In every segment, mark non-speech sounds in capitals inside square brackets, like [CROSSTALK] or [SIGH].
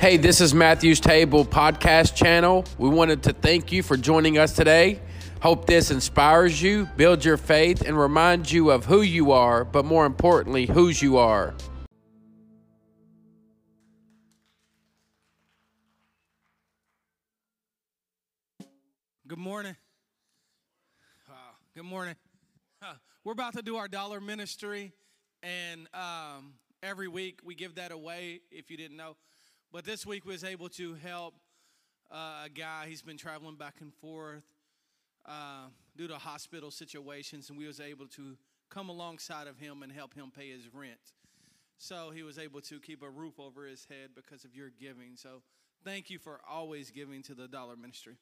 Hey, this is Matthew's Table podcast channel. We wanted to thank you for joining us today. Hope this inspires you, builds your faith, and reminds you of who you are, but more importantly, whose you are. Good morning. Wow. Good morning. Uh, we're about to do our dollar ministry, and um, every week we give that away. If you didn't know, but this week was able to help uh, a guy. He's been traveling back and forth uh, due to hospital situations, and we was able to come alongside of him and help him pay his rent. So he was able to keep a roof over his head because of your giving. So thank you for always giving to the Dollar Ministry.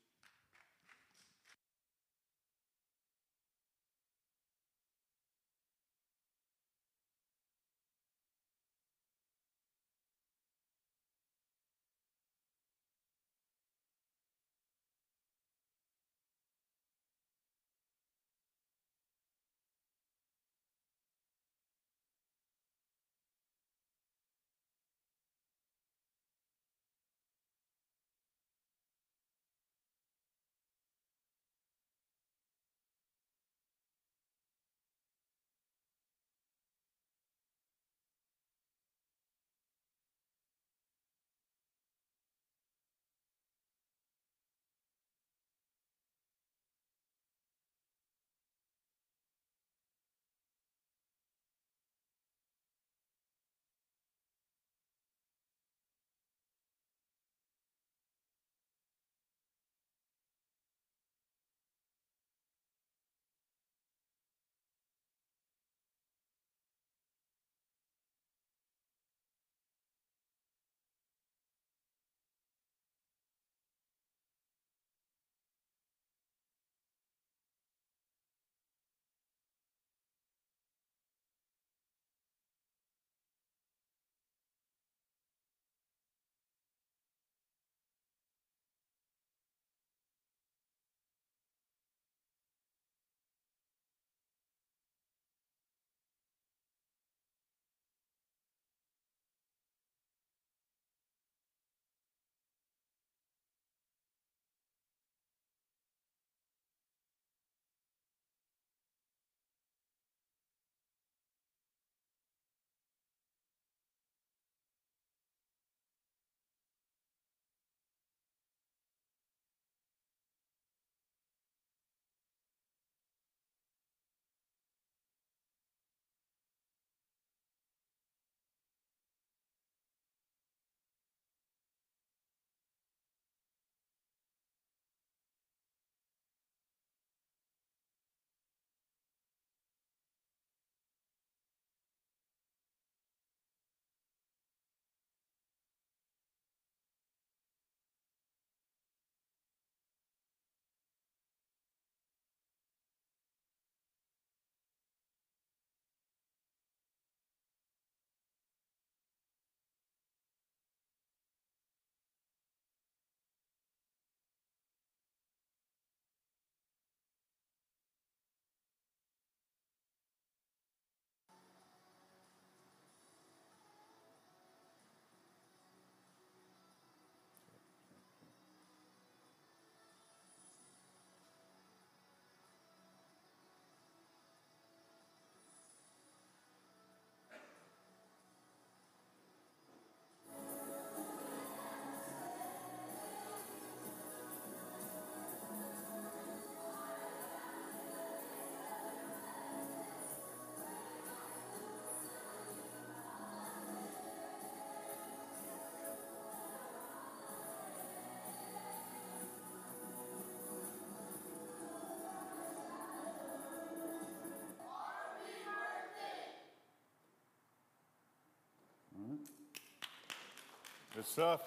Good stuff.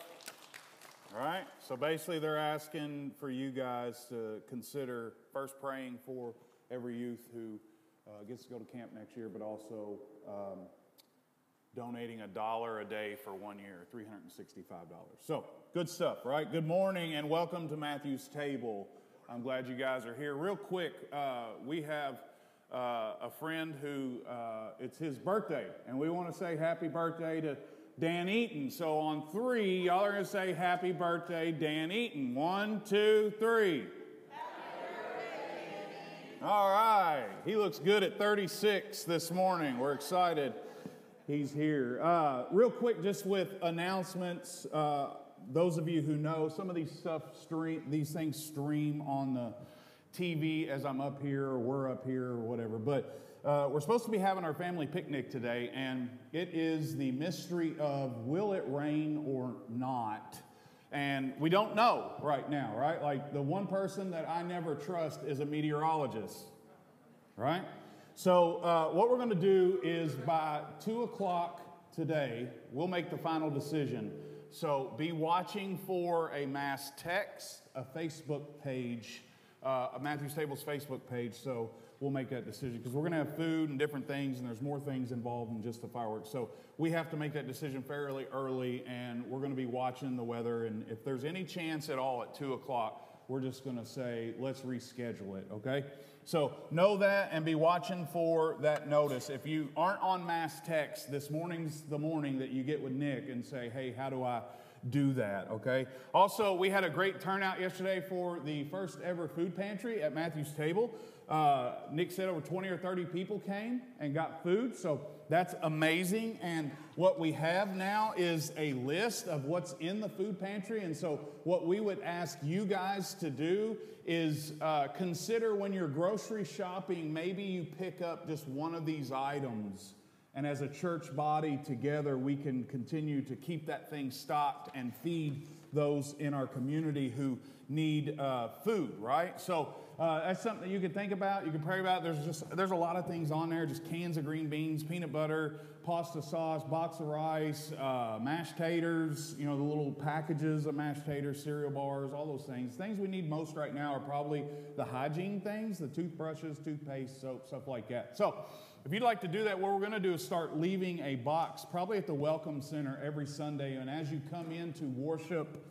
All right. So basically, they're asking for you guys to consider first praying for every youth who uh, gets to go to camp next year, but also um, donating a dollar a day for one year, $365. So good stuff, right? Good morning and welcome to Matthew's Table. I'm glad you guys are here. Real quick, uh, we have uh, a friend who uh, it's his birthday, and we want to say happy birthday to Dan Eaton. So on three, y'all are going to say happy birthday, Dan Eaton. One, two, three. All right. He looks good at 36 this morning. We're excited he's here. Uh, real quick, just with announcements. Uh, those of you who know, some of these stuff stream, these things stream on the TV as I'm up here or we're up here or whatever. But uh, we're supposed to be having our family picnic today, and it is the mystery of will it rain or not? And we don't know right now, right? Like the one person that I never trust is a meteorologist, right? So, uh, what we're going to do is by 2 o'clock today, we'll make the final decision. So, be watching for a mass text, a Facebook page, uh, a Matthew's Tables Facebook page. So, we'll make that decision because we're going to have food and different things, and there's more things involved than just the fireworks. So we have to make that decision fairly early, and we're going to be watching the weather. And if there's any chance at all at two o'clock, we're just going to say let's reschedule it. Okay. So know that and be watching for that notice. If you aren't on mass text, this morning's the morning that you get with Nick and say, hey, how do I do that, okay? Also, we had a great turnout yesterday for the first ever food pantry at Matthew's Table. Uh, Nick said over 20 or 30 people came and got food, so that's amazing. And what we have now is a list of what's in the food pantry. And so, what we would ask you guys to do is uh, consider when you're grocery shopping, maybe you pick up just one of these items. And as a church body together, we can continue to keep that thing stocked and feed those in our community who need uh, food, right? So, uh, that's something that you could think about. You could pray about. There's just there's a lot of things on there. Just cans of green beans, peanut butter, pasta sauce, box of rice, uh, mashed taters. You know the little packages of mashed taters, cereal bars, all those things. Things we need most right now are probably the hygiene things, the toothbrushes, toothpaste, soap, stuff like that. So. If you'd like to do that, what we're going to do is start leaving a box, probably at the Welcome Center every Sunday. And as you come in to worship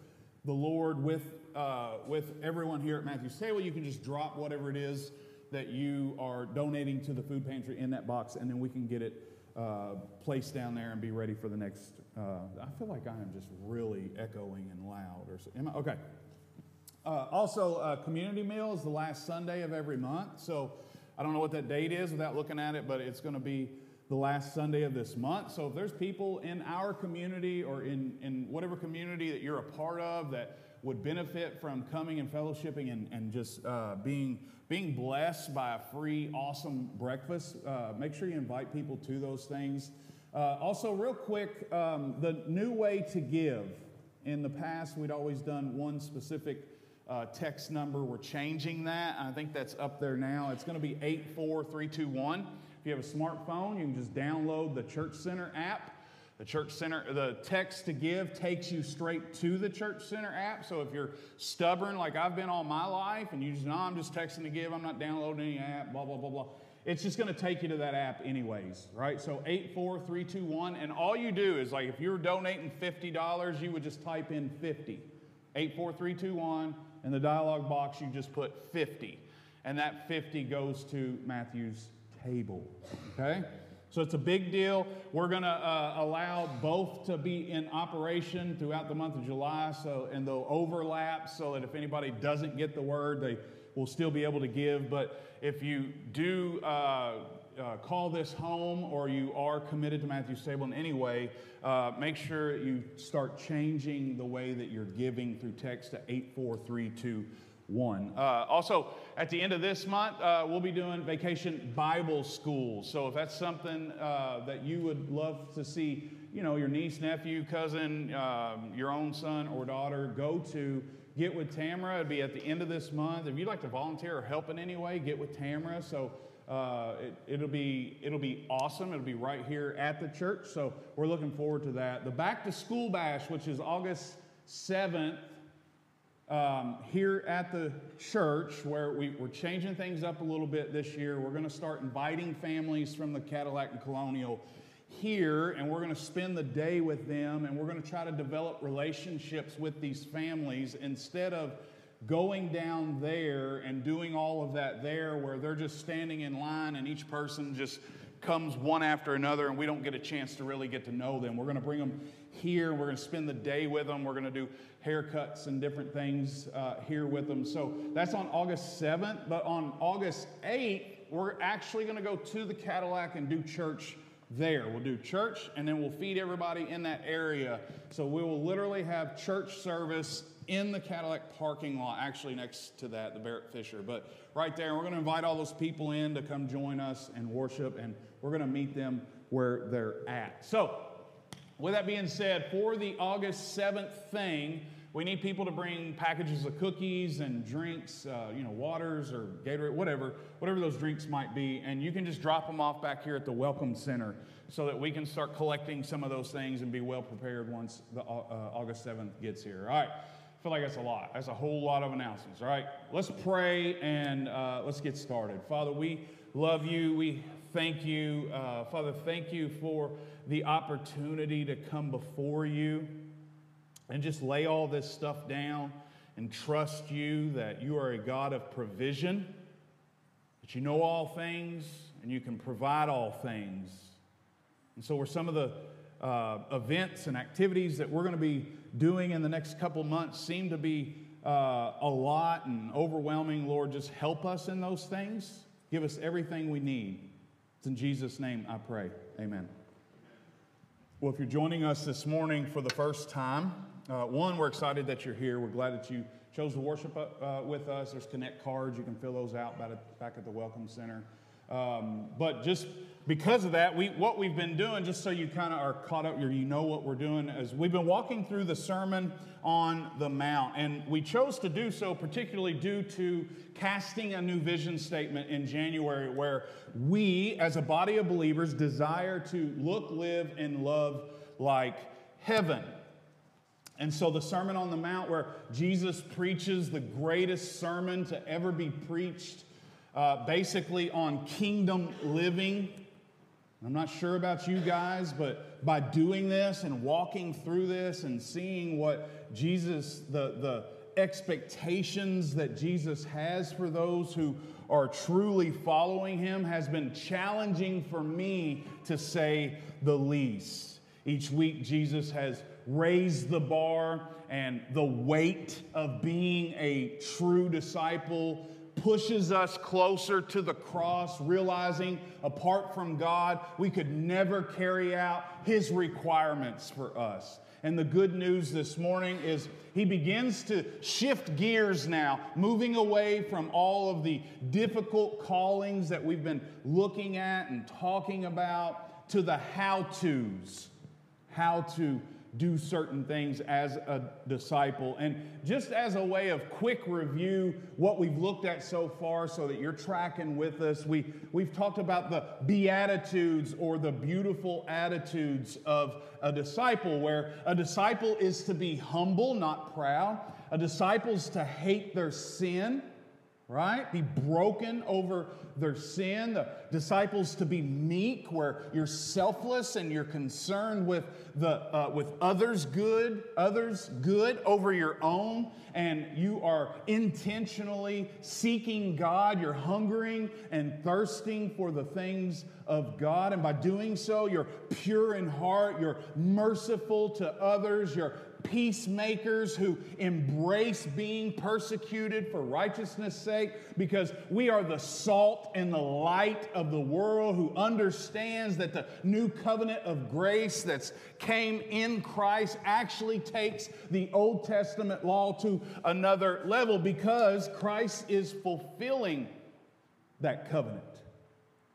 the Lord with uh, with everyone here at Matthew's Table. You can just drop whatever it is that you are donating to the food pantry in that box, and then we can get it uh, placed down there and be ready for the next. Uh, I feel like I am just really echoing and loud. Or so, am I? Okay. Uh, also, uh, community meal is the last Sunday of every month. So I don't know what that date is without looking at it, but it's going to be the last Sunday of this month. So if there's people in our community or in, in whatever community that you're a part of that would benefit from coming and fellowshipping and, and just uh, being, being blessed by a free, awesome breakfast, uh, make sure you invite people to those things. Uh, also, real quick, um, the new way to give. In the past, we'd always done one specific uh, text number. We're changing that. I think that's up there now. It's going to be 84321. If you have a smartphone, you can just download the Church Center app the Church Center, the text to give takes you straight to the Church Center app. So if you're stubborn like I've been all my life and you just, know I'm just texting to give, I'm not downloading any app, blah, blah, blah, blah. It's just going to take you to that app anyways, right? So 84321. And all you do is like if you're donating $50, you would just type in 50. 84321. In the dialog box, you just put 50. And that 50 goes to Matthew's table, okay? So it's a big deal. We're going to uh, allow both to be in operation throughout the month of July, so and they'll overlap so that if anybody doesn't get the word, they will still be able to give. But if you do uh, uh, call this home or you are committed to Matthew's Table in any way, uh, make sure you start changing the way that you're giving through text to 84322 one. Uh, also, at the end of this month, uh, we'll be doing Vacation Bible School. So if that's something uh, that you would love to see, you know, your niece, nephew, cousin, um, your own son or daughter go to, get with Tamara. It'll be at the end of this month. If you'd like to volunteer or help in any way, get with Tamara. So uh, it, will be it'll be awesome. It'll be right here at the church. So we're looking forward to that. The Back to School Bash, which is August seventh um, here at the church where we, are changing things up a little bit this year. We're going to start inviting families from the Cadillac and Colonial here, and we're going to spend the day with them, and we're going to try to develop relationships with these families instead of going down there and doing all of that there where they're just standing in line and each person just comes one after another and we don't get a chance to really get to know them. We're going to bring them here. We're going to spend the day with them. We're going to do haircuts and different things uh, here with them. So that's on August 7th. But on August 8th, we're actually going to go to the Cadillac and do church there. We'll do church and then we'll feed everybody in that area. So we will literally have church service in the Cadillac parking lot, actually next to that, the Barrett Fisher. But right there, we're going to invite all those people in to come join us and worship, and we're going to meet them where they're at. So, with that being said, for the August 7th thing, we need people to bring packages of cookies and drinks, uh, you know, waters or Gatorade, whatever, whatever those drinks might be. And you can just drop them off back here at the Welcome Center so that we can start collecting some of those things and be well prepared once the uh, August 7th gets here. All right. I feel like that's a lot. That's a whole lot of announcements. All right. Let's pray and uh, let's get started. Father, we love you. We thank you. Uh, Father, thank you for the opportunity to come before you and just lay all this stuff down and trust you that you are a God of provision, that you know all things and you can provide all things. And so, were some of the uh, events and activities that we're going to be doing in the next couple months seem to be uh, a lot and overwhelming, Lord, just help us in those things. Give us everything we need. It's in Jesus' name I pray. Amen. Well, if you're joining us this morning for the first time, uh, one, we're excited that you're here. We're glad that you chose to worship uh, with us. There's Connect cards. You can fill those out back at, back at the Welcome Center. Um, but just because of that, we, what we've been doing, just so you kind of are caught up, you know what we're doing, is we've been walking through the Sermon on the Mount. And we chose to do so particularly due to casting a new vision statement in January, where we, as a body of believers, desire to look, live, and love like heaven. And so, the Sermon on the Mount, where Jesus preaches the greatest sermon to ever be preached, uh, basically on kingdom living. I'm not sure about you guys, but by doing this and walking through this and seeing what Jesus, the, the expectations that Jesus has for those who are truly following him, has been challenging for me to say the least. Each week, Jesus has raised the bar and the weight of being a true disciple pushes us closer to the cross, realizing apart from God, we could never carry out His requirements for us. And the good news this morning is he begins to shift gears now, moving away from all of the difficult callings that we've been looking at and talking about to the how to's. How to do certain things as a disciple. And just as a way of quick review, what we've looked at so far so that you're tracking with us, we, we've talked about the beatitudes or the beautiful attitudes of a disciple, where a disciple is to be humble, not proud. A disciple is to hate their sin right? Be broken over their sin. The disciples to be meek, where you're selfless and you're concerned with the uh, with others' good, others' good over your own, and you are intentionally seeking God. You're hungering and thirsting for the things of God, and by doing so, you're pure in heart. You're merciful to others. You're peacemakers who embrace being persecuted for righteousness' sake because we are the salt and the light of the world who understands that the new covenant of grace that's came in Christ actually takes the Old Testament law to another level because Christ is fulfilling that covenant.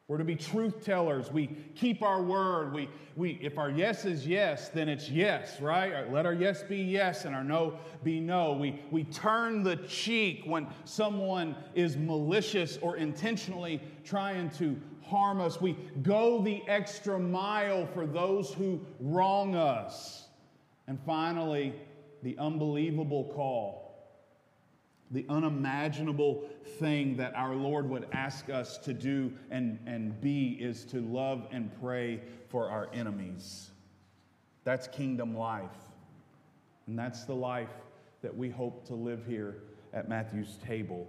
We're to be truth tellers. We keep our word. We, we, if our yes is yes, then it's yes, right? Let our yes be yes and our no be no. We, we turn the cheek when someone is malicious or intentionally trying to harm us. We go the extra mile for those who wrong us. And finally, the unbelievable call the unimaginable thing that our Lord would ask us to do and, and be is to love and pray for our enemies. That's kingdom life. And that's the life that we hope to live here at Matthew's table.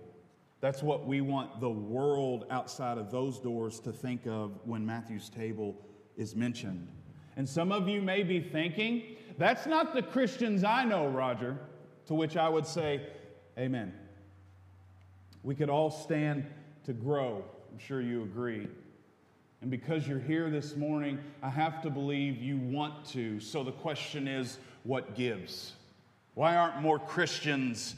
That's what we want the world outside of those doors to think of when Matthew's table is mentioned. And some of you may be thinking, that's not the Christians I know, Roger. To which I would say, Amen. We could all stand to grow. I'm sure you agree. And because you're here this morning, I have to believe you want to. So the question is, what gives? Why aren't more Christians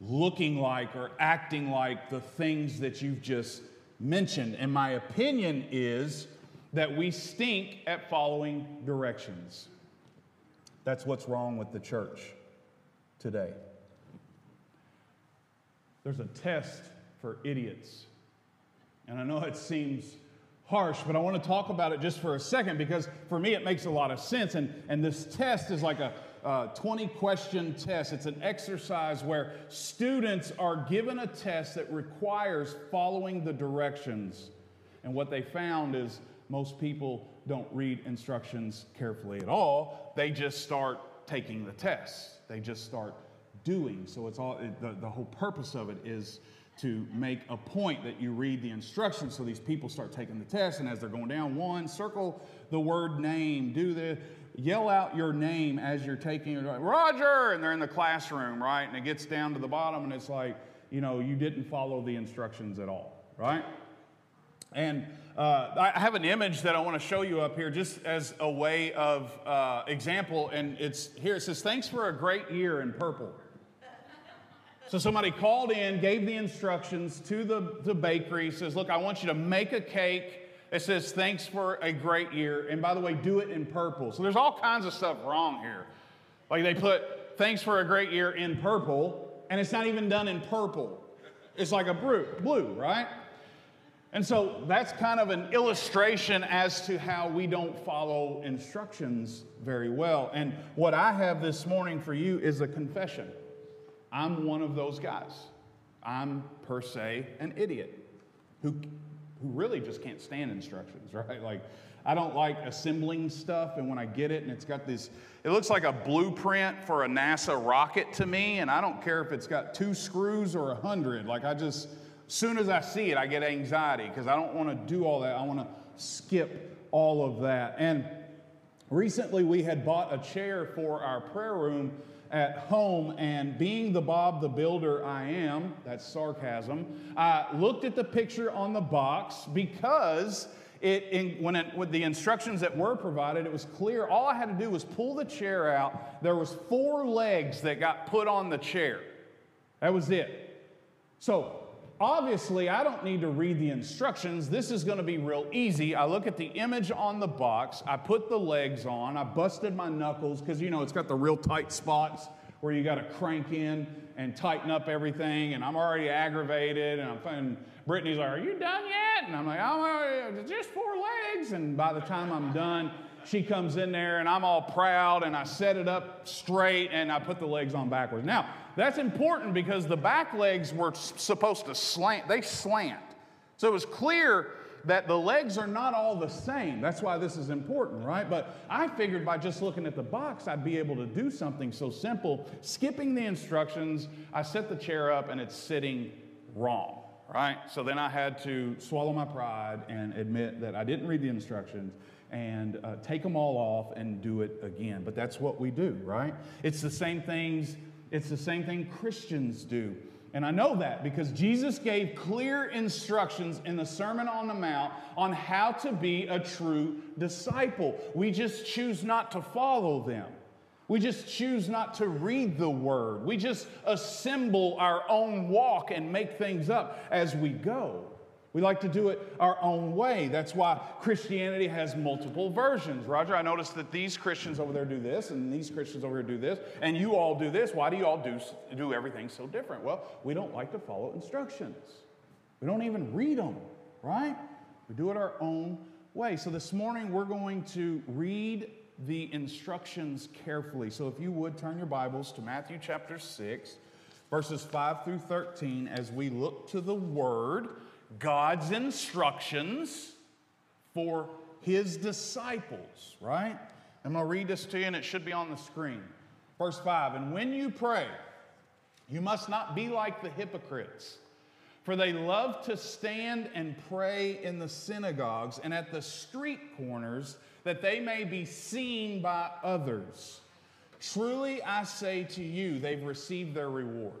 looking like or acting like the things that you've just mentioned? And my opinion is that we stink at following directions. That's what's wrong with the church today. There's a test for idiots. And I know it seems harsh, but I want to talk about it just for a second because for me it makes a lot of sense. And, and this test is like a uh, 20 question test. It's an exercise where students are given a test that requires following the directions. And what they found is most people don't read instructions carefully at all. They just start taking the test, they just start doing. So it's all the, the whole purpose of it is to make a point that you read the instructions so these people start taking the test and as they're going down one circle the word name do the yell out your name as you're taking it roger and they're in the classroom right and it gets down to the bottom and it's like you know you didn't follow the instructions at all right and uh, I have an image that I want to show you up here just as a way of uh, example. And it's here it says, Thanks for a great year in purple. So somebody called in, gave the instructions to the, the bakery, says, Look, I want you to make a cake. that says, Thanks for a great year. And by the way, do it in purple. So there's all kinds of stuff wrong here. Like they put, Thanks for a great year in purple, and it's not even done in purple. It's like a blue, blue, right? And so that's kind of an illustration as to how we don't follow instructions very well. And what I have this morning for you is a confession. I'm one of those guys. I'm per se an idiot who, who really just can't stand instructions, [LAUGHS] right? Like, I don't like assembling stuff, and when I get it and it's got this, it looks like a blueprint for a NASA rocket to me, and I don't care if it's got two screws or a hundred. Like, I just, as soon as I see it, I get anxiety because I don't want to do all that. I want to skip all of that. And recently we had bought a chair for our prayer room at home, and being the Bob the Builder I am, that's sarcasm, I looked at the picture on the box because it, in, when it, with the instructions that were provided, it was clear. All I had to do was pull the chair out. There was four legs that got put on the chair. That was it. So Obviously, I don't need to read the instructions. This is going to be real easy. I look at the image on the box, I put the legs on, I busted my knuckles because, you know, it's got the real tight spots where you got to crank in and tighten up everything. And I'm already aggravated. And I'm finding Brittany's like, Are you done yet? And I'm like, Oh, just four legs. And by the time I'm done, she comes in there and I'm all proud and I set it up straight and I put the legs on backwards. Now, that's important because the back legs were supposed to slant, they slant. So it was clear that the legs are not all the same. That's why this is important, right? But I figured by just looking at the box, I'd be able to do something so simple. Skipping the instructions, I set the chair up and it's sitting wrong, right? So then I had to swallow my pride and admit that I didn't read the instructions and uh, take them all off and do it again. But that's what we do, right? It's the same things, it's the same thing Christians do. And I know that because Jesus gave clear instructions in the Sermon on the Mount on how to be a true disciple. We just choose not to follow them. We just choose not to read the word. We just assemble our own walk and make things up as we go. We like to do it our own way. That's why Christianity has multiple versions. Roger, I noticed that these Christians over there do this, and these Christians over here do this, and you all do this. Why do you all do, do everything so different? Well, we don't like to follow instructions. We don't even read them, right? We do it our own way. So this morning we're going to read the instructions carefully. So if you would turn your Bibles to Matthew chapter 6, verses 5 through 13, as we look to the Word God's instructions for his disciples, right? I'm going to read this to you, and it should be on the screen. Verse 5 And when you pray, you must not be like the hypocrites, For they love to stand and pray in the synagogues and at the street corners, that they may be seen by others. Truly I say to you, they've received their reward.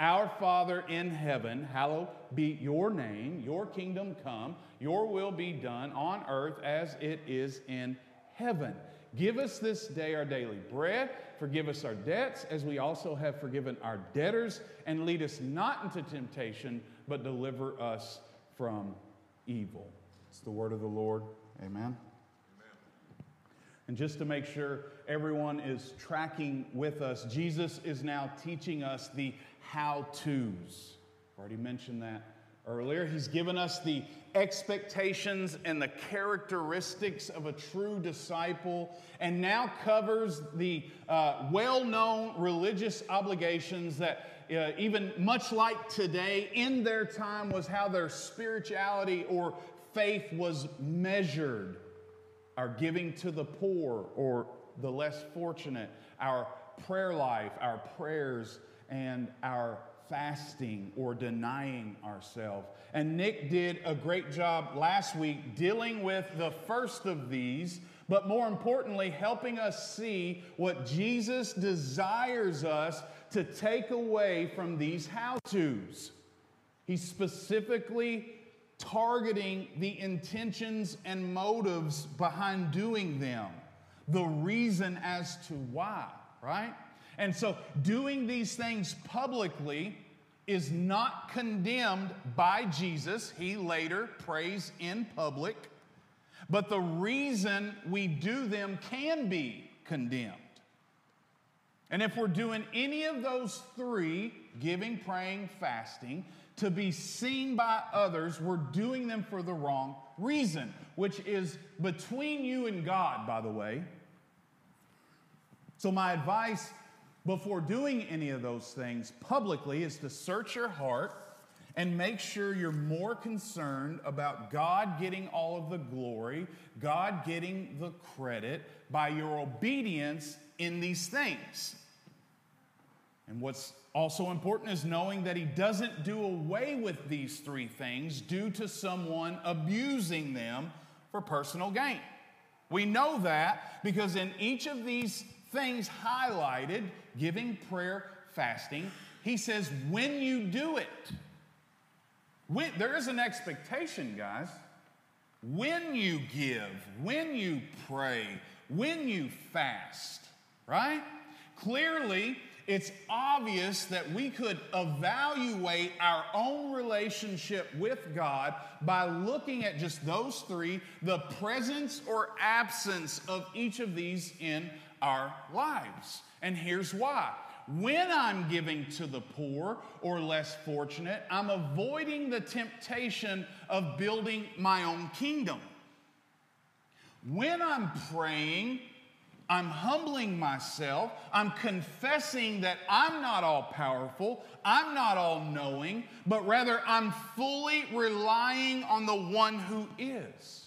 Our Father in heaven, hallowed be your name, your kingdom come, your will be done on earth as it is in heaven. Give us this day our daily bread. Forgive us our debts as we also have forgiven our debtors. And lead us not into temptation, but deliver us from evil. It's the word of the Lord. Amen. And just to make sure everyone is tracking with us, Jesus is now teaching us the how to's. I've Already mentioned that earlier. He's given us the expectations and the characteristics of a true disciple, and now covers the uh, well known religious obligations that. Uh, even much like today, in their time, was how their spirituality or faith was measured our giving to the poor or the less fortunate, our prayer life, our prayers, and our fasting or denying ourselves. And Nick did a great job last week dealing with the first of these, but more importantly, helping us see what Jesus desires us to take away from these how to's. He's specifically targeting the intentions and motives behind doing them, the reason as to why, right? And so doing these things publicly is not condemned by Jesus. He later prays in public. But the reason we do them can be condemned. And if we're doing any of those three giving, praying, fasting to be seen by others, we're doing them for the wrong reason, which is between you and God, by the way. So, my advice before doing any of those things publicly is to search your heart and make sure you're more concerned about God getting all of the glory, God getting the credit by your obedience in these things. And what's also important is knowing that He doesn't do away with these three things due to someone abusing them for personal gain. We know that because in each of these things highlighted giving, prayer, fasting he says, when you do it, when, there is an expectation, guys. When you give, when you pray, when you fast, right? Clearly, it's obvious that we could evaluate our own relationship with God by looking at just those three, the presence or absence of each of these in our lives. And here's why. When I'm giving to the poor or less fortunate, I'm avoiding the temptation of building my own kingdom. When I'm praying, I'm humbling myself. I'm confessing that I'm not all powerful, I'm not all knowing, but rather I'm fully relying on the one who is.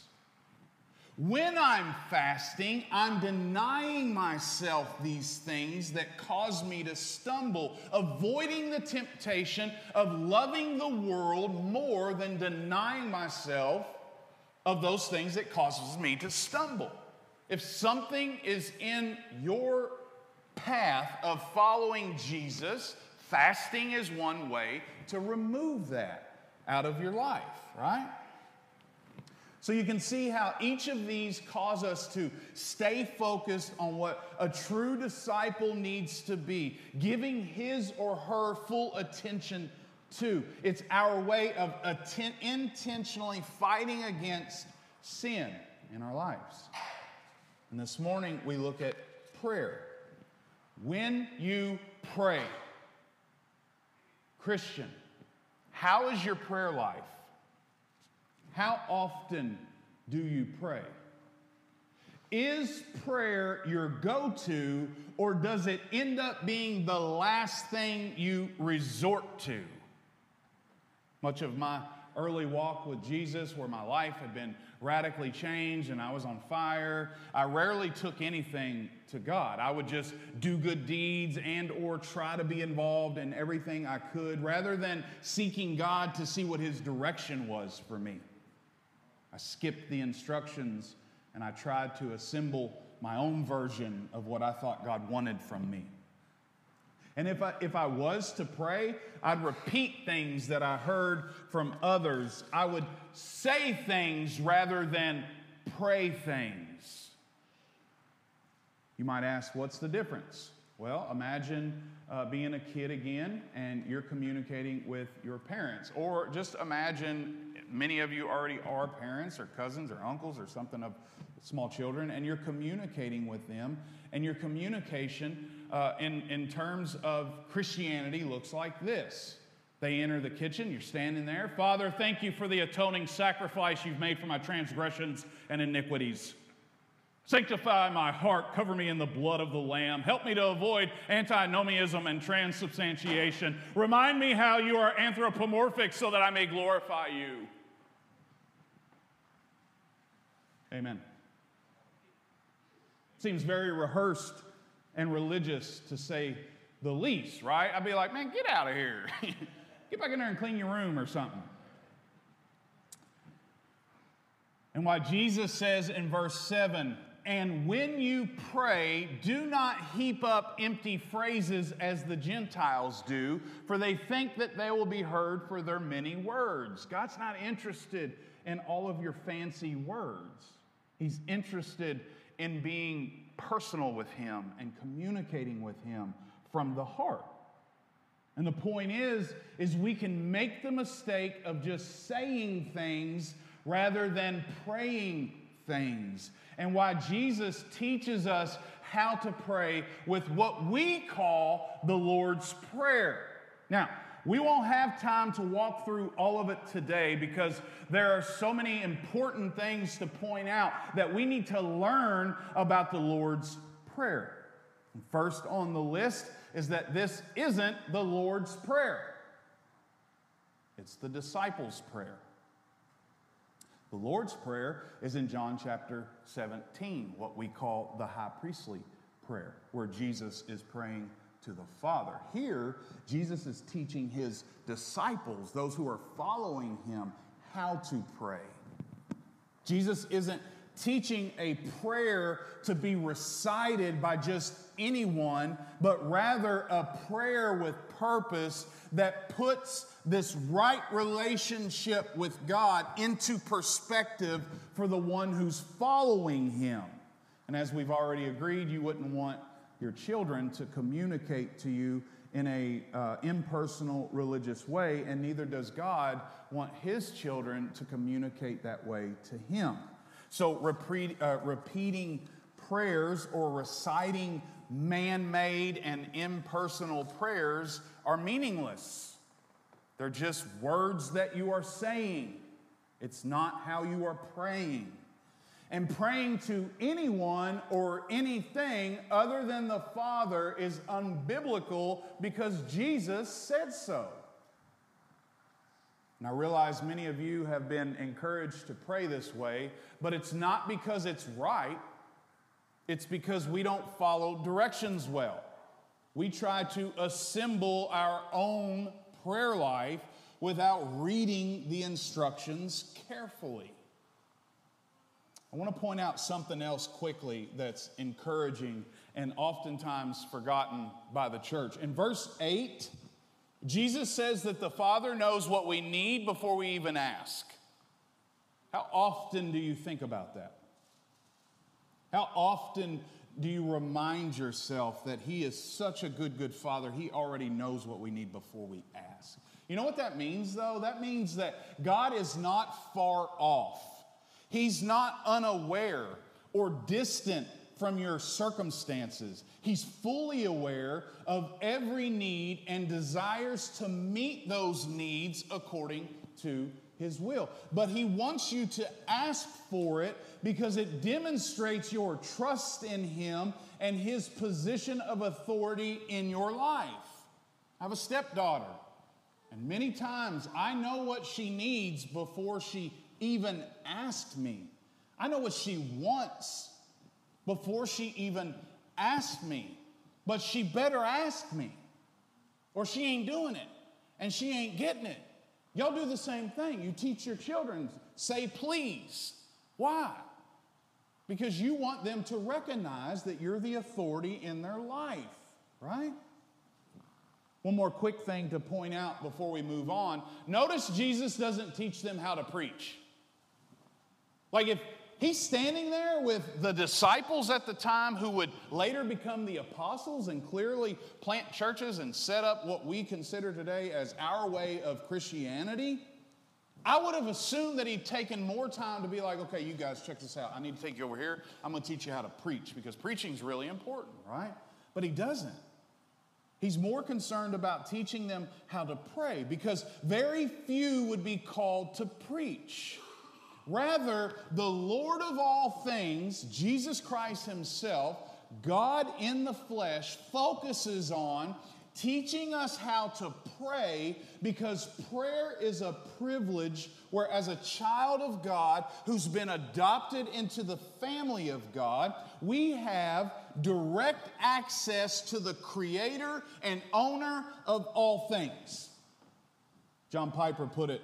When I'm fasting, I'm denying myself these things that cause me to stumble, avoiding the temptation of loving the world more than denying myself of those things that causes me to stumble. If something is in your path of following Jesus, fasting is one way to remove that out of your life, right? So you can see how each of these cause us to stay focused on what a true disciple needs to be, giving his or her full attention to. It's our way of atten- intentionally fighting against sin in our lives. And this morning we look at prayer. When you pray, Christian, how is your prayer life? How often do you pray? Is prayer your go to, or does it end up being the last thing you resort to? Much of my early walk with Jesus, where my life had been radically changed and I was on fire, I rarely took anything to God. I would just do good deeds and or try to be involved in everything I could rather than seeking God to see what his direction was for me. I skipped the instructions and I tried to assemble my own version of what I thought God wanted from me. And if I, if I was to pray, I'd repeat things that I heard from others. I would say things rather than pray things. You might ask, what's the difference? Well, imagine uh, being a kid again and you're communicating with your parents. Or just imagine many of you already are parents or cousins or uncles or something of small children, and you're communicating with them, and your communication uh, in, in terms of Christianity looks like this. They enter the kitchen, you're standing there. Father, thank you for the atoning sacrifice you've made for my transgressions and iniquities. Sanctify my heart, cover me in the blood of the Lamb. Help me to avoid antinomianism and transubstantiation. Remind me how you are anthropomorphic so that I may glorify you. Amen. Seems very rehearsed and religious to say the least, right? I'd be like, man, get out of here. [LAUGHS] get back in there and clean your room or something. And why Jesus says in verse 7 and when you pray, do not heap up empty phrases as the Gentiles do, for they think that they will be heard for their many words. God's not interested in all of your fancy words, He's interested in being personal with Him and communicating with Him from the heart. And the point is, is we can make the mistake of just saying things rather than praying things and why Jesus teaches us how to pray with what we call the Lord's Prayer. Now, we won't have time to walk through all of it today because there are so many important things to point out that we need to learn about the Lord's Prayer. First on the list is that this isn't the Lord's Prayer, it's the disciples' prayer. The Lord's Prayer is in John chapter 17, what we call the high priestly prayer, where Jesus is praying to the Father. Here, Jesus is teaching his disciples, those who are following him, how to pray. Jesus isn't teaching a prayer to be recited by just anyone, but rather a prayer with purpose that puts this right relationship with God into perspective for the one who's following Him. And as we've already agreed, you wouldn't want your children to communicate to you in a uh, impersonal religious way, and neither does God want His children to communicate that way to Him. So, repeat, uh, repeating prayers or reciting man made and impersonal prayers are meaningless. They're just words that you are saying, it's not how you are praying. And praying to anyone or anything other than the Father is unbiblical because Jesus said so. And I realize many of you have been encouraged to pray this way, but it's not because it's right, it's because we don't follow directions well. We try to assemble our own prayer life without reading the instructions carefully. I want to point out something else quickly that's encouraging and oftentimes forgotten by the church. In verse 8, Jesus says that the Father knows what we need before we even ask. How often do you think about that? How often do you remind yourself that He is such a good, good Father? He already knows what we need before we ask. You know what that means, though? That means that God is not far off, He's not unaware or distant from your circumstances. He's fully aware of every need and desires to meet those needs according to His will. But He wants you to ask for it because it demonstrates your trust in Him and His position of authority in your life. I have a stepdaughter, and many times I know what she needs before she even asked me. I know what she wants before she even asked me. But she better ask me, or she ain't doing it, and she ain't getting it. Y'all do the same thing. You teach your children, say please. Why? Because you want them to recognize that you're the authority in their life, right? One more quick thing to point out before we move on. Notice Jesus doesn't teach them how to preach. Like if he's standing there with the disciples at the time who would later become the apostles and clearly plant churches and set up what we consider today as our way of Christianity. I would have assumed that he'd taken more time to be like, okay, you guys, check this out. I need to take you over here. I'm going to teach you how to preach because preaching is really important, right? But he doesn't. He's more concerned about teaching them how to pray because very few would be called to preach. Rather, the Lord of all things, Jesus Christ Himself, God in the flesh, focuses on teaching us how to pray because prayer is a privilege where, as a child of God who's been adopted into the family of God, we have direct access to the creator and owner of all things. John Piper put it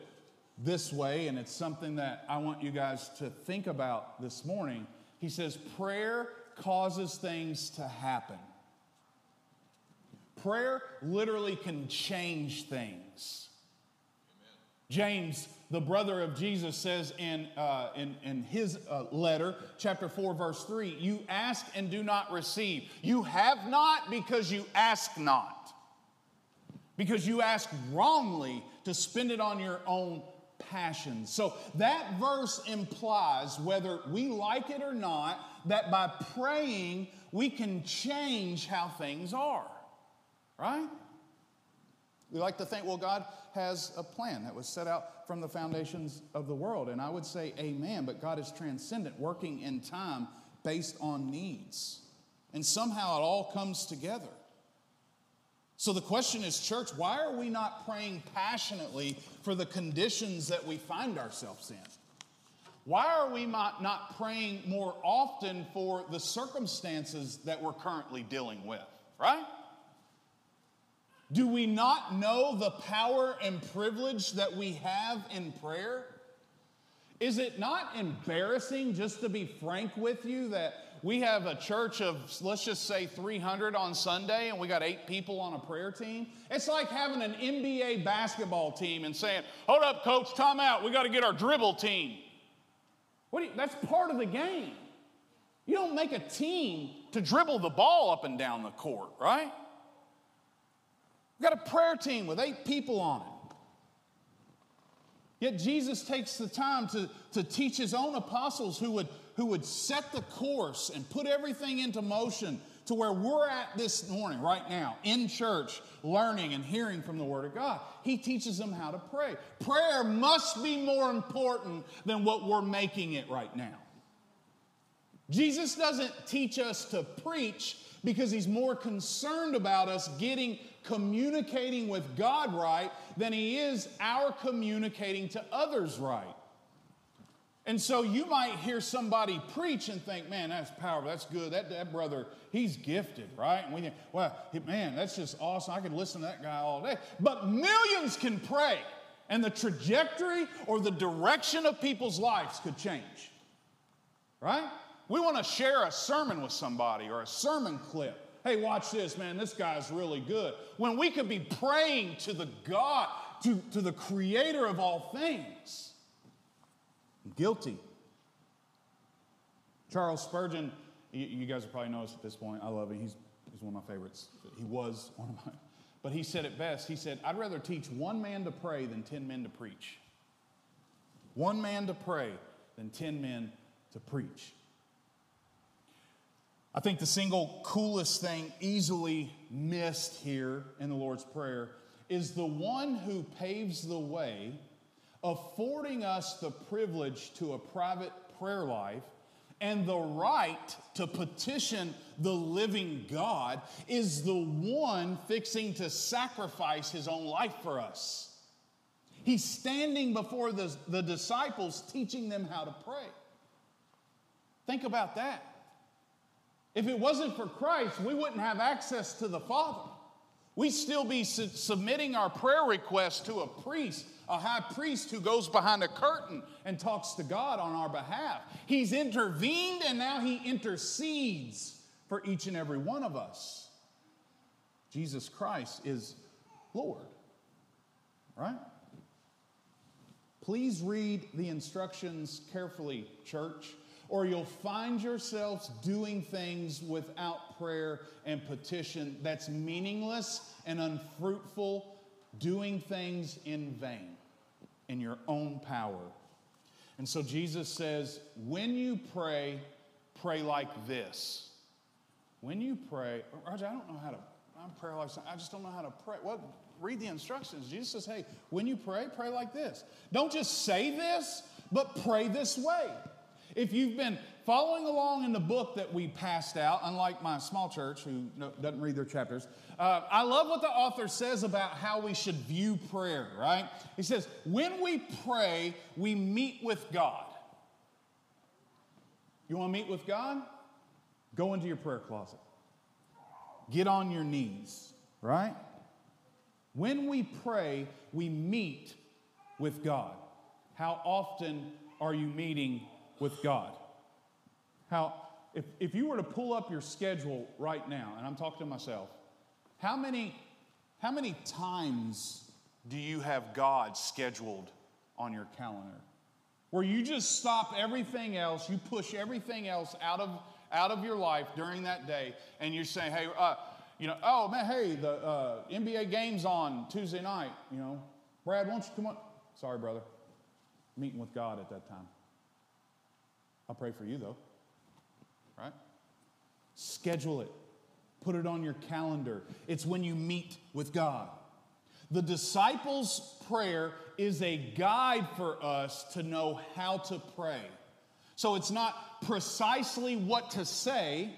this way, and it's something that I want you guys to think about this morning. He says, Prayer causes things to happen. Prayer literally can change things. Amen. James, the brother of Jesus, says in, uh, in, in his uh, letter, chapter 4, verse 3, You ask and do not receive. You have not because you ask not. Because you ask wrongly to spend it on your own passions. So that verse implies, whether we like it or not, that by praying, we can change how things are. Right? We like to think, well, God has a plan that was set out from the foundations of the world. And I would say, amen, but God is transcendent, working in time based on needs. And somehow it all comes together. So the question is, church, why are we not praying passionately for the conditions that we find ourselves in? Why are we not, not praying more often for the circumstances that we're currently dealing with, right? Do we not know the power and privilege that we have in prayer? Is it not embarrassing, just to be frank with you, that we have a church of, let's just say 300 on Sunday, and we got eight people on a prayer team. It's like having an NBA basketball team and saying, hold up, coach, time out. We got to get our dribble team. You, that's part of the game. You don't make a team to dribble the ball up and down the court, right? We got a prayer team with eight people on it. Yet Jesus takes the time to, to teach his own apostles who would who would set the course and put everything into motion to where we're at this morning, right now, in church, learning and hearing from the Word of God. He teaches them how to pray. Prayer must be more important than what we're making it right now. Jesus doesn't teach us to preach because he's more concerned about us getting communicating with God right than he is our communicating to others right. And so you might hear somebody preach and think, man, that's powerful, that's good. That, that brother, he's gifted, right? And we think, well, man, that's just awesome. I could listen to that guy all day. But millions can pray, and the trajectory or the direction of people's lives could change, right? We want to share a sermon with somebody or a sermon clip. Hey, watch this, man, this guy's really good. When we could be praying to the God, to, to the creator of all things guilty. Charles Spurgeon, you guys have probably noticed at this point, I love him. He's, he's one of my favorites. He was one of mine. But he said it best. He said, I'd rather teach one man to pray than 10 men to preach. One man to pray than 10 men to preach. I think the single coolest thing easily missed here in the Lord's Prayer is the one who paves the way affording us the privilege to a private prayer life and the right to petition the living God is the one fixing to sacrifice his own life for us. He's standing before the, the disciples, teaching them how to pray. Think about that. If it wasn't for Christ, we wouldn't have access to the Father. We'd still be su- submitting our prayer requests to a priest, a high priest who goes behind a curtain and talks to God on our behalf. He's intervened and now he intercedes for each and every one of us. Jesus Christ is Lord, right? Please read the instructions carefully, church, or you'll find yourselves doing things without prayer and petition that's meaningless and unfruitful, doing things in vain in your own power. And so Jesus says, when you pray, pray like this. When you pray, Roger, I don't know how to, I'm prayer like I just don't know how to pray. Well, read the instructions. Jesus says, hey, when you pray, pray like this. Don't just say this, but pray this way. If you've been following along in the book that we passed out, unlike my small church who doesn't read their chapters, uh, I love what the author says about how we should view prayer, right? He says, when we pray, we meet with God. You want to meet with God? Go into your prayer closet. Get on your knees, right? When we pray, we meet with God. How often are you meeting with God? How, if, if you were to pull up your schedule right now, and I'm talking to myself, how many, how many times do you have God scheduled on your calendar? Where you just stop everything else, you push everything else out of, out of your life during that day, and you're saying, hey, uh, you know, oh man, hey, the uh, NBA game's on Tuesday night. You know, Brad, won't you come on? Sorry, brother. Meeting with God at that time. I'll pray for you though. Right? Schedule it. Put it on your calendar. It's when you meet with God. The disciples' prayer is a guide for us to know how to pray. So it's not precisely what to say,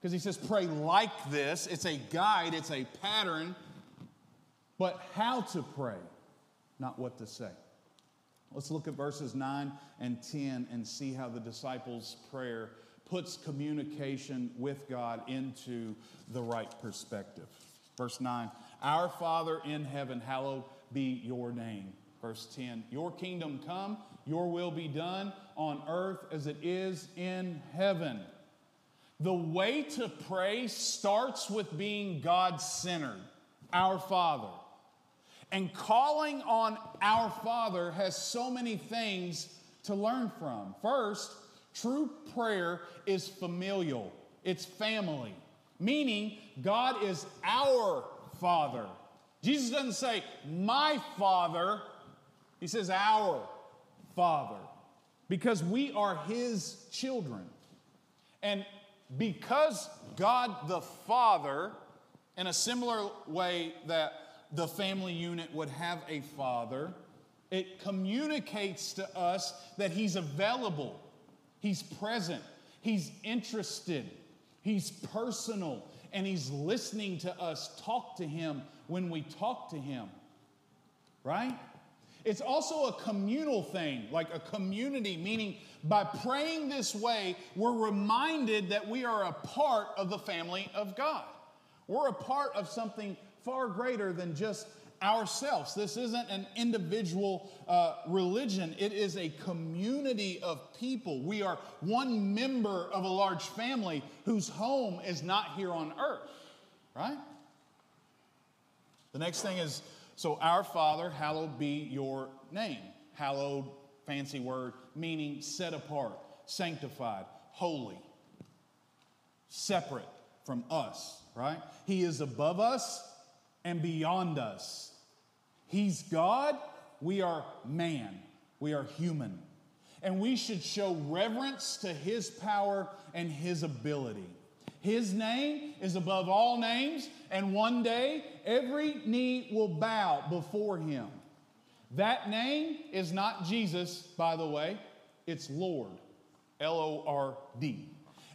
because he says, pray like this. It's a guide, it's a pattern, but how to pray, not what to say. Let's look at verses 9 and 10 and see how the disciples' prayer puts communication with God into the right perspective. Verse 9 Our Father in heaven, hallowed be your name. Verse 10 Your kingdom come, your will be done on earth as it is in heaven. The way to pray starts with being God centered, our Father. And calling on our Father has so many things to learn from. First, true prayer is familial, it's family, meaning God is our Father. Jesus doesn't say, my Father, he says, our Father, because we are His children. And because God the Father, in a similar way that the family unit would have a father, it communicates to us that He's available, He's present, He's interested, He's personal, and He's listening to us talk to Him when we talk to Him. Right? It's also a communal thing, like a community, meaning by praying this way, we're reminded that we are a part of the family of God. We're a part of something far greater than just ourselves. This isn't an individual uh, religion, it is a community of people. We are one member of a large family whose home is not here on earth, right? The next thing is so, our Father, hallowed be your name. Hallowed, fancy word, meaning set apart, sanctified, holy, separate from us, right? He is above us and beyond us. He's God, we are man, we are human. And we should show reverence to His power and His ability. His name is above all names, and one day every knee will bow before him. That name is not Jesus, by the way, it's Lord. L O R D.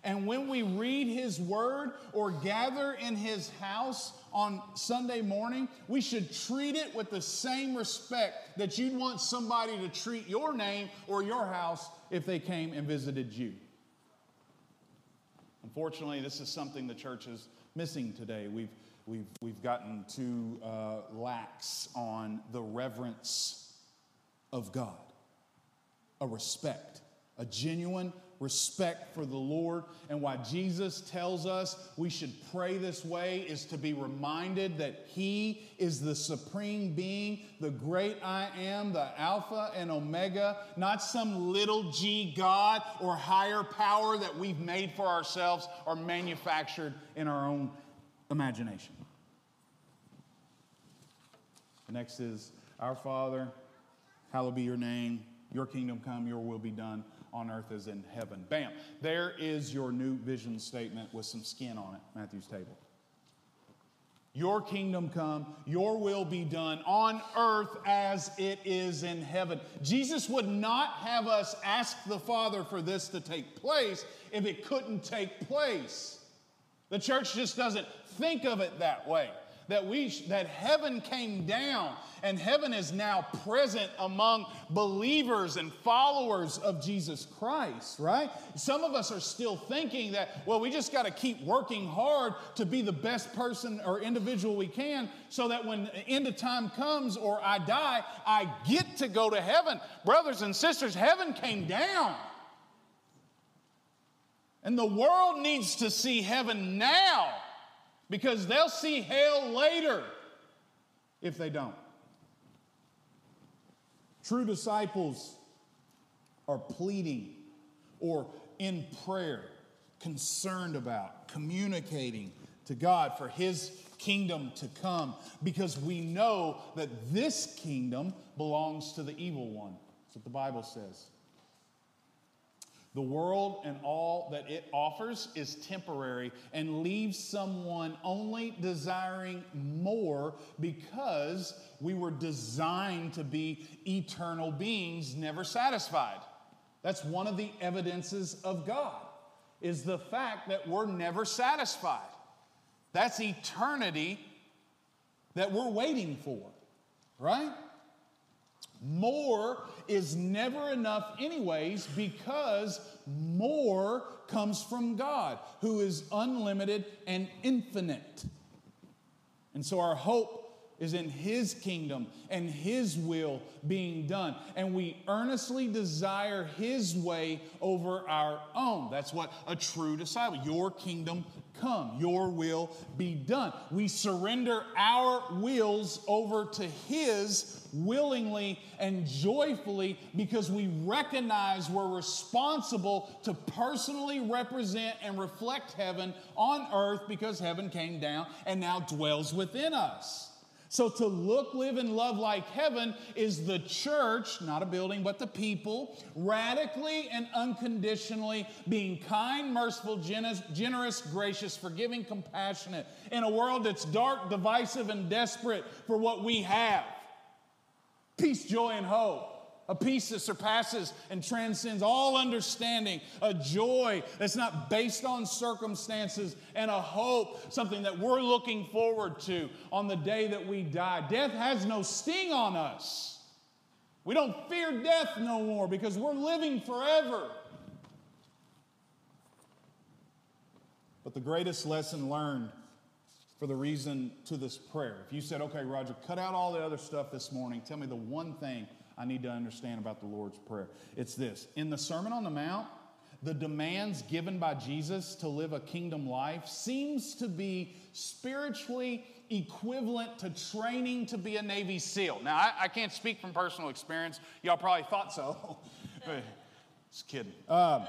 And when we read his word or gather in his house on Sunday morning, we should treat it with the same respect that you'd want somebody to treat your name or your house if they came and visited you. Unfortunately, this is something the church is missing today. We've, we've, we've gotten too uh, lax on the reverence of God, a respect, a genuine respect for the Lord. And why Jesus tells us we should pray this way is to be reminded that He is the supreme being, the great I am, the Alpha and Omega, not some little g God or higher power that we've made for ourselves or manufactured in our own imagination. The next is Our Father, hallowed be your name, your kingdom come, your will be done on earth as in heaven. Bam. There is your new vision statement with some skin on it, Matthew's Table. Your kingdom come, your will be done on earth as it is in heaven. Jesus would not have us ask the Father for this to take place if it couldn't take place. The church just doesn't think of it that way that we that heaven came down and heaven is now present among believers and followers of Jesus Christ, right? Some of us are still thinking that well we just got to keep working hard to be the best person or individual we can so that when the end of time comes or I die, I get to go to heaven. Brothers and sisters, heaven came down. And the world needs to see heaven now because they'll see hell later if they don't. True disciples are pleading or in prayer, concerned about, communicating to God for His kingdom to come because we know that this kingdom belongs to the evil one. That's what the Bible says. The world and all that it offers is temporary and leaves someone only desiring more because we were designed to be eternal beings, never satisfied. That's one of the evidences of God is the fact that we're never satisfied. That's eternity that we're waiting for, right? More is never enough, anyways, because more comes from God, who is unlimited and infinite. And so our hope is in His kingdom and His will being done. And we earnestly desire His way over our own. That's what a true disciple, your kingdom come, your will be done. We surrender our wills over to His willingly and joyfully because we recognize we're responsible to personally represent and reflect heaven on earth because heaven came down and now dwells within us. So, to look, live, and love like heaven is the church, not a building, but the people, radically and unconditionally being kind, merciful, generous, gracious, forgiving, compassionate in a world that's dark, divisive, and desperate for what we have. Peace, joy, and hope a peace that surpasses and transcends all understanding, a joy that's not based on circumstances, and a hope, something that we're looking forward to on the day that we die. Death has no sting on us. We don't fear death no more because we're living forever. But the greatest lesson learned for the reason to this prayer, if you said, okay, Roger, cut out all the other stuff this morning, tell me the one thing I need to understand about the Lord's Prayer. It's this In the Sermon on the Mount, the demands given by Jesus to live a kingdom life seems to be spiritually equivalent to training to be a Navy SEAL. Now, I, I can't speak from personal experience. Y'all probably thought so. [LAUGHS] Just kidding. Um,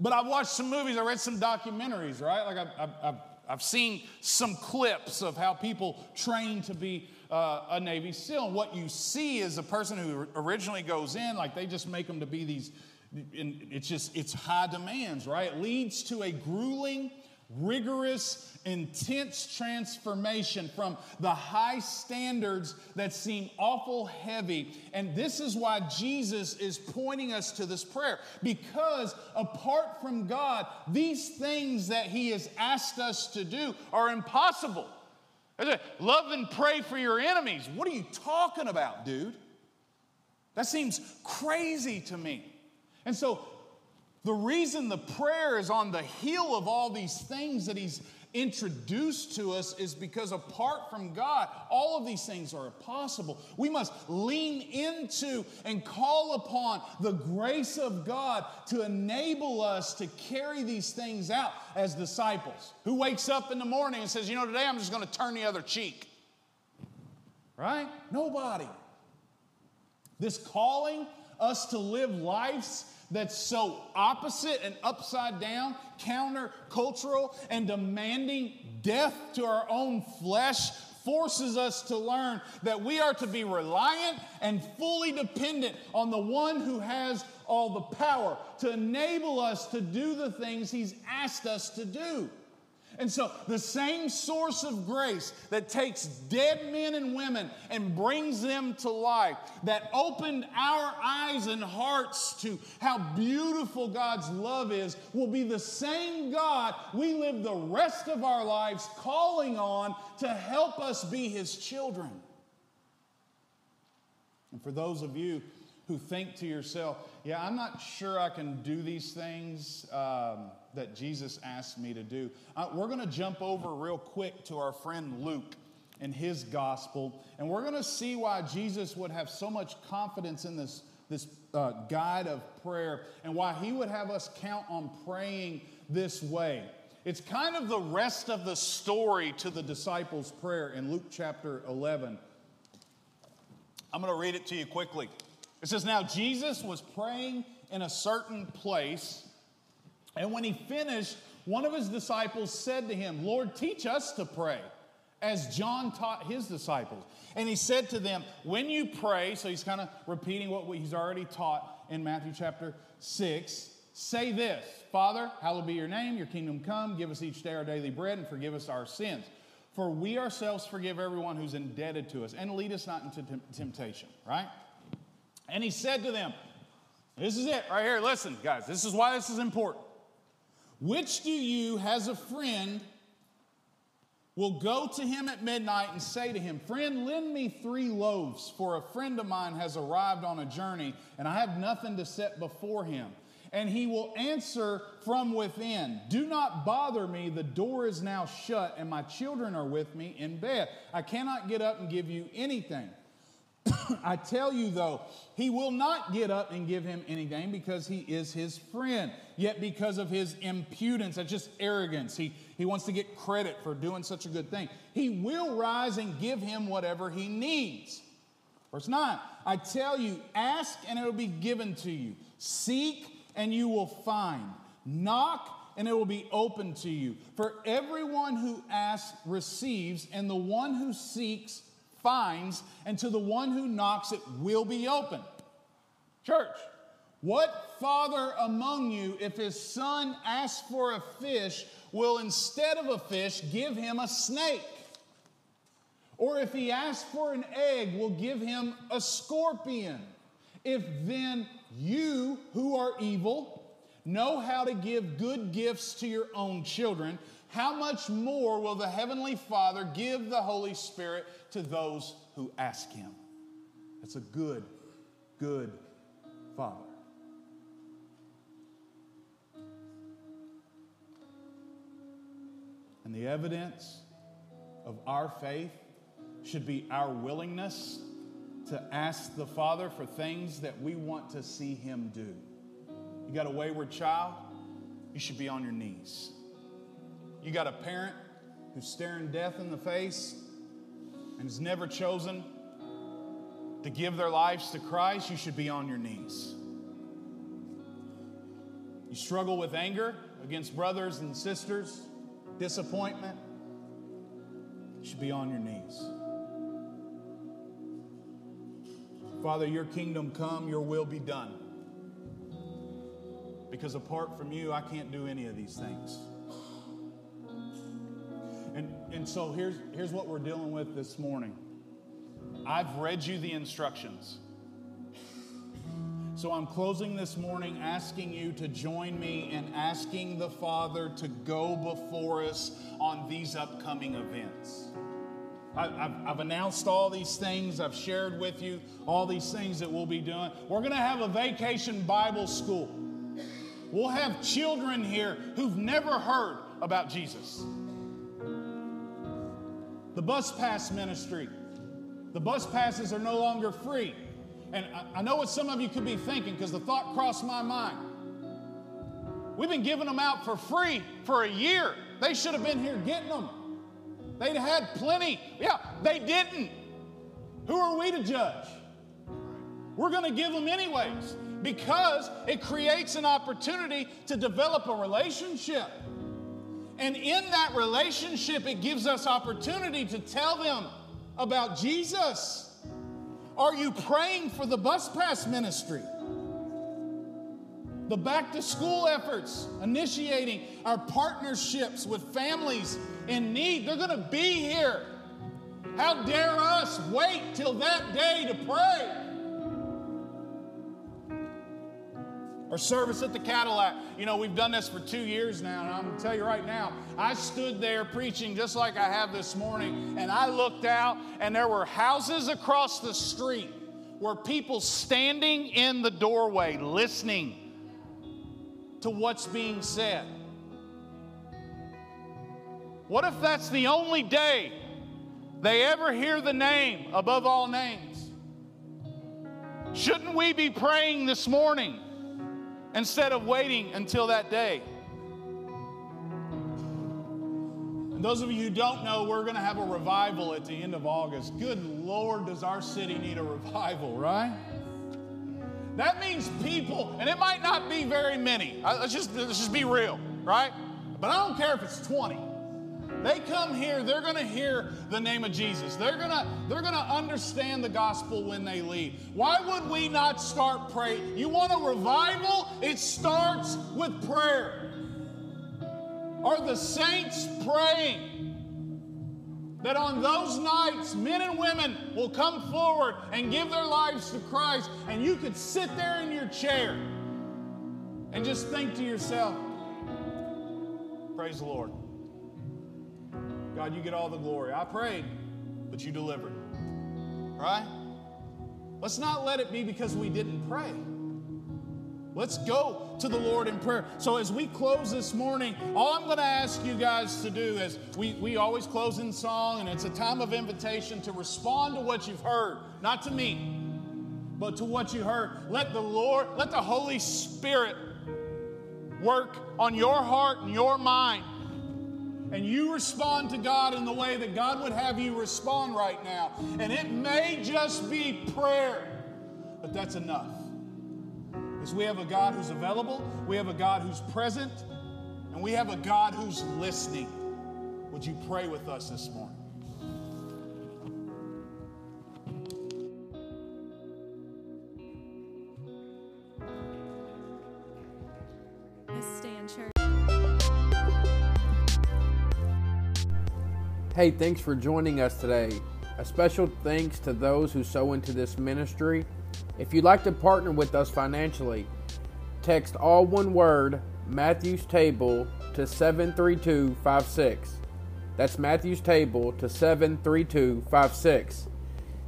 but I've watched some movies, I read some documentaries, right? Like I've, I've, I've, seen some clips of how people train to be uh, a Navy SEAL. And what you see is a person who originally goes in, like they just make them to be these, and it's just, it's high demands, right? It leads to a grueling, rigorous, intense transformation from the high standards that seem awful heavy. And this is why Jesus is pointing us to this prayer. Because apart from God, these things that He has asked us to do are impossible. Love and pray for your enemies. What are you talking about, dude? That seems crazy to me. And so the reason the prayer is on the heel of all these things that he's introduced to us is because apart from God, all of these things are impossible. We must lean into and call upon the grace of God to enable us to carry these things out as disciples. Who wakes up in the morning and says, You know, today I'm just going to turn the other cheek? Right? Nobody. This calling us to live lives that's so opposite and upside down, counter-cultural, and demanding death to our own flesh forces us to learn that we are to be reliant and fully dependent on the one who has all the power to enable us to do the things he's asked us to do. And so, the same source of grace that takes dead men and women and brings them to life, that opened our eyes and hearts to how beautiful God's love is, will be the same God we live the rest of our lives calling on to help us be His children. And for those of you who think to yourself, yeah, I'm not sure I can do these things. Um, that Jesus asked me to do. Uh, we're going to jump over real quick to our friend Luke and his gospel, and we're going to see why Jesus would have so much confidence in this, this uh, guide of prayer and why he would have us count on praying this way. It's kind of the rest of the story to the disciples' prayer in Luke chapter 11. I'm going to read it to you quickly. It says, Now Jesus was praying in a certain place and when he finished, one of his disciples said to him, Lord, teach us to pray, as John taught his disciples. And he said to them, When you pray, so he's kind of repeating what he's already taught in Matthew chapter 6, say this Father, hallowed be your name, your kingdom come, give us each day our daily bread, and forgive us our sins. For we ourselves forgive everyone who's indebted to us, and lead us not into temptation, right? And he said to them, This is it right here. Listen, guys, this is why this is important. Which do you, as a friend, will go to him at midnight and say to him, Friend, lend me three loaves, for a friend of mine has arrived on a journey, and I have nothing to set before him. And he will answer from within, Do not bother me, the door is now shut, and my children are with me in bed. I cannot get up and give you anything. [COUGHS] I tell you, though, he will not get up and give him anything because he is his friend. Yet, because of his impudence, that's just arrogance, he, he wants to get credit for doing such a good thing. He will rise and give him whatever he needs. Verse 9 I tell you, ask and it will be given to you, seek and you will find, knock and it will be open to you. For everyone who asks receives, and the one who seeks finds, and to the one who knocks, it will be open. Church, what father among you, if his son asks for a fish, will instead of a fish give him a snake? Or if he asks for an egg, will give him a scorpion? If then you, who are evil, know how to give good gifts to your own children, how much more will the Heavenly Father give the Holy Spirit to those who ask Him? That's a good, good Father. And the evidence of our faith should be our willingness to ask the Father for things that we want to see Him do. You got a wayward child? You should be on your knees. You got a parent who's staring death in the face and has never chosen to give their lives to Christ, you should be on your knees. You struggle with anger against brothers and sisters, disappointment, you should be on your knees. Father, your kingdom come, your will be done. Because apart from you, I can't do any of these things. And so here's, here's what we're dealing with this morning. I've read you the instructions. So I'm closing this morning asking you to join me in asking the Father to go before us on these upcoming events. I've, I've, announced all these things. I've shared with you all these things that we'll be doing. We're going to have a vacation Bible school. We'll have children here who've never heard about Jesus. Bus pass ministry. The bus passes are no longer free. And I, I know what some of you could be thinking because the thought crossed my mind. We've been giving them out for free for a year. They should have been here getting them. They'd had plenty. Yeah, they didn't. Who are we to judge? We're going to give them anyways because it creates an opportunity to develop a relationship. And in that relationship, it gives us opportunity to tell them about Jesus. Are you praying for the bus pass ministry? The back to school efforts, initiating our partnerships with families in need, they're going to be here. How dare us wait till that day to pray? Our service at the Cadillac, you know, we've done this for two years now, and I'm gonna tell you right now, I stood there preaching just like I have this morning, and I looked out, and there were houses across the street where people standing in the doorway listening to what's being said. What if that's the only day they ever hear the name above all names? Shouldn't we be praying this morning? Instead of waiting until that day. And those of you who don't know, we're going to have a revival at the end of August. Good Lord, does our city need a revival, right? That means people, and it might not be very many. Let's just, let's just be real, right? But I don't care if it's 20. They come here, they're going to hear the name of Jesus. They're going to they're going to understand the gospel when they leave. Why would we not start praying? You want a revival? It starts with prayer. Are the saints praying? That on those nights, men and women will come forward and give their lives to Christ, and you could sit there in your chair and just think to yourself, Praise the Lord. God, you get all the glory. I prayed, but you delivered. Right? Let's not let it be because we didn't pray. Let's go to the Lord in prayer. So, as we close this morning, all I'm going to ask you guys to do is we, we always close in song, and it's a time of invitation to respond to what you've heard, not to me, but to what you heard. Let the Lord, let the Holy Spirit work on your heart and your mind and you respond to God in the way that God would have you respond right now. And it may just be prayer, but that's enough. Because we have a God who's available, we have a God who's present, and we have a God who's listening. Would you pray with us this morning? Hey, thanks for joining us today. A special thanks to those who sow into this ministry. If you'd like to partner with us financially, text all one word Matthew's Table to 73256. That's Matthew's Table to 73256.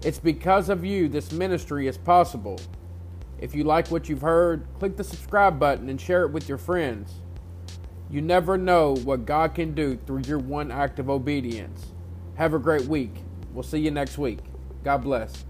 It's because of you this ministry is possible. If you like what you've heard, click the subscribe button and share it with your friends. You never know what God can do through your one act of obedience. Have a great week. We'll see you next week. God bless.